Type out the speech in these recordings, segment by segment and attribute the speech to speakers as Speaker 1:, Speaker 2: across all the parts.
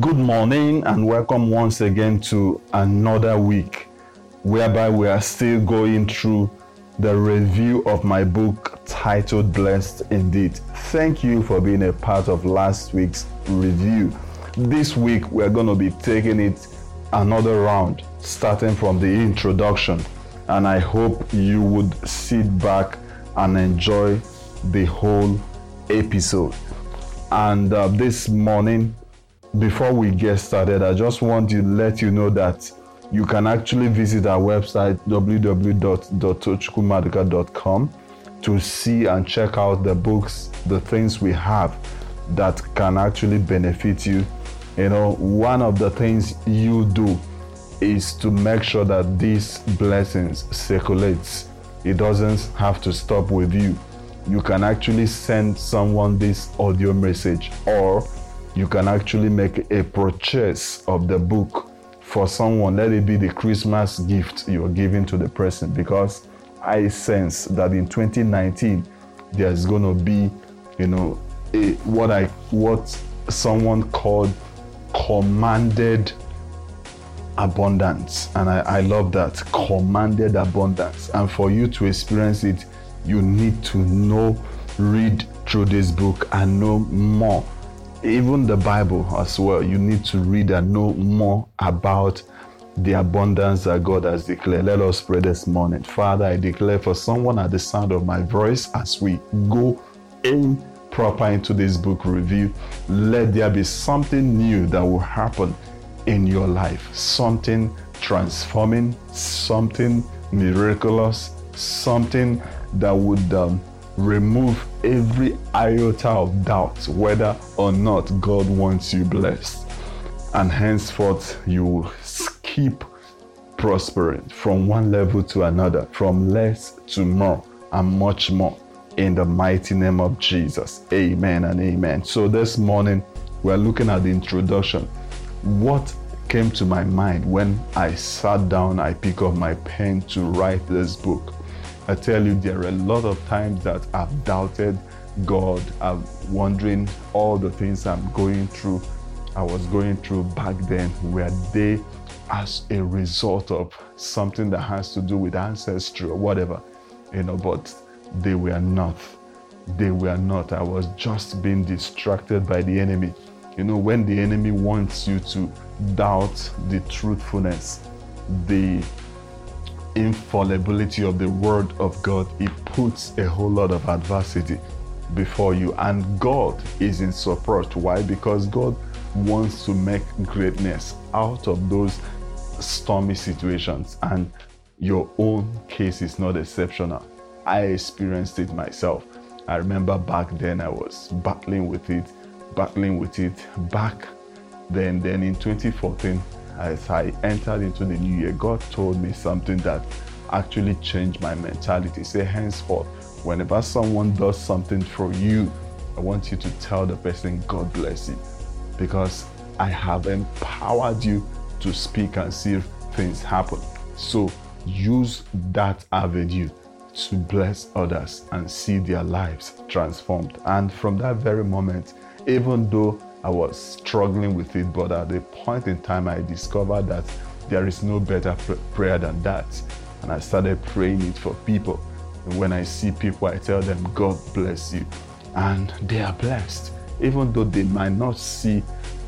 Speaker 1: Good morning and welcome once again to another week whereby we are still going through the review of my book titled Blessed Indeed. Thank you for being a part of last week's review. This week we're going to be taking it another round starting from the introduction and I hope you would sit back and enjoy the whole episode. And uh, this morning, before we get started, I just want to let you know that you can actually visit our website www.tochukwumaduka.com to see and check out the books, the things we have that can actually benefit you. You know, one of the things you do is to make sure that these blessings circulates. It doesn't have to stop with you. You can actually send someone this audio message or you can actually make a purchase of the book for someone. Let it be the Christmas gift you're giving to the person because I sense that in 2019 there's going to be, you know, a, what I what someone called commanded abundance. And I, I love that commanded abundance. And for you to experience it, you need to know, read through this book and know more. Even the Bible as well, you need to read and know more about the abundance that God has declared. Let us pray this morning. Father, I declare for someone at the sound of my voice as we go in proper into this book review, let there be something new that will happen in your life. Something transforming, something miraculous, something that would um, remove every iota of doubt whether or not God wants you blessed. And henceforth, you will keep prospering from one level to another, from less to more, and much more. In the mighty name of Jesus. Amen and amen. So this morning, we're looking at the introduction. What came to my mind when I sat down, I pick up my pen to write this book? I tell you, there are a lot of times that I've doubted God. I'm wondering all the things I'm going through, I was going through back then, were they as a result of something that has to do with ancestry or whatever, you know, but they were not. They were not. I was just being distracted by the enemy. You know, when the enemy wants you to doubt the truthfulness, the infallibility of the word of God, it puts a whole lot of adversity before you. And God is in support. Why? Because God wants to make greatness out of those stormy situations. And your own case is not exceptional. I experienced it myself. I remember back then I was battling with it, battling with it back then. Then in 2014, as I entered into the new year, God told me something that actually changed my mentality. Say, henceforth, whenever someone does something for you, I want you to tell the person, God bless you. Because I have empowered you to speak and see things happen. So use that avenue to bless others and see their lives transformed. And from that very moment, even though I was struggling with it, but at a point in time, I discovered that there is no better pr- prayer than that. And I started praying it for people. And when I see people, I tell them, God bless you. And they are blessed, even though they might not see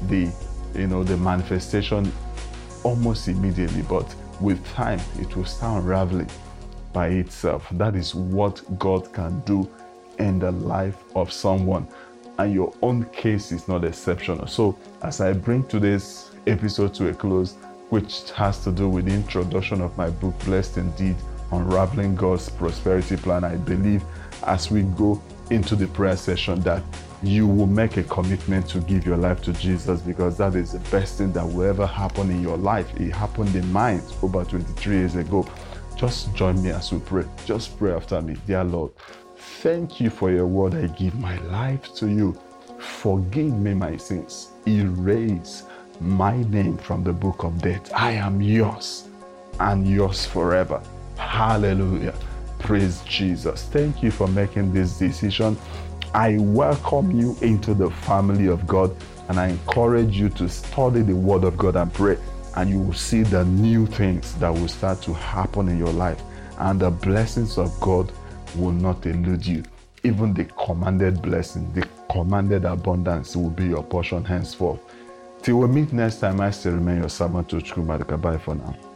Speaker 1: the, you know, the manifestation almost immediately, but with time, it will start unraveling by itself. That is what God can do in the life of someone. And your own case is not exceptional. So, as I bring today's episode to a close, which has to do with the introduction of my book, Blessed Indeed Unraveling God's Prosperity Plan, I believe as we go into the prayer session that you will make a commitment to give your life to Jesus because that is the best thing that will ever happen in your life. It happened in mine over 23 years ago. Just join me as we pray. Just pray after me. Dear Lord, thank you for your word. I give my life to you. Forgive me my sins. Erase my name from the book of death. I am yours and yours forever. Hallelujah. Praise Jesus. Thank you for making this decision. I welcome you into the family of God And I encourage you to study the Word of God and pray, and you will see the new things that will start to happen in your life. And the blessings of God will not elude you. Even the commanded blessing, the commanded abundance will be your portion henceforth. Till we meet next time, I still remain your servant to Bye for now.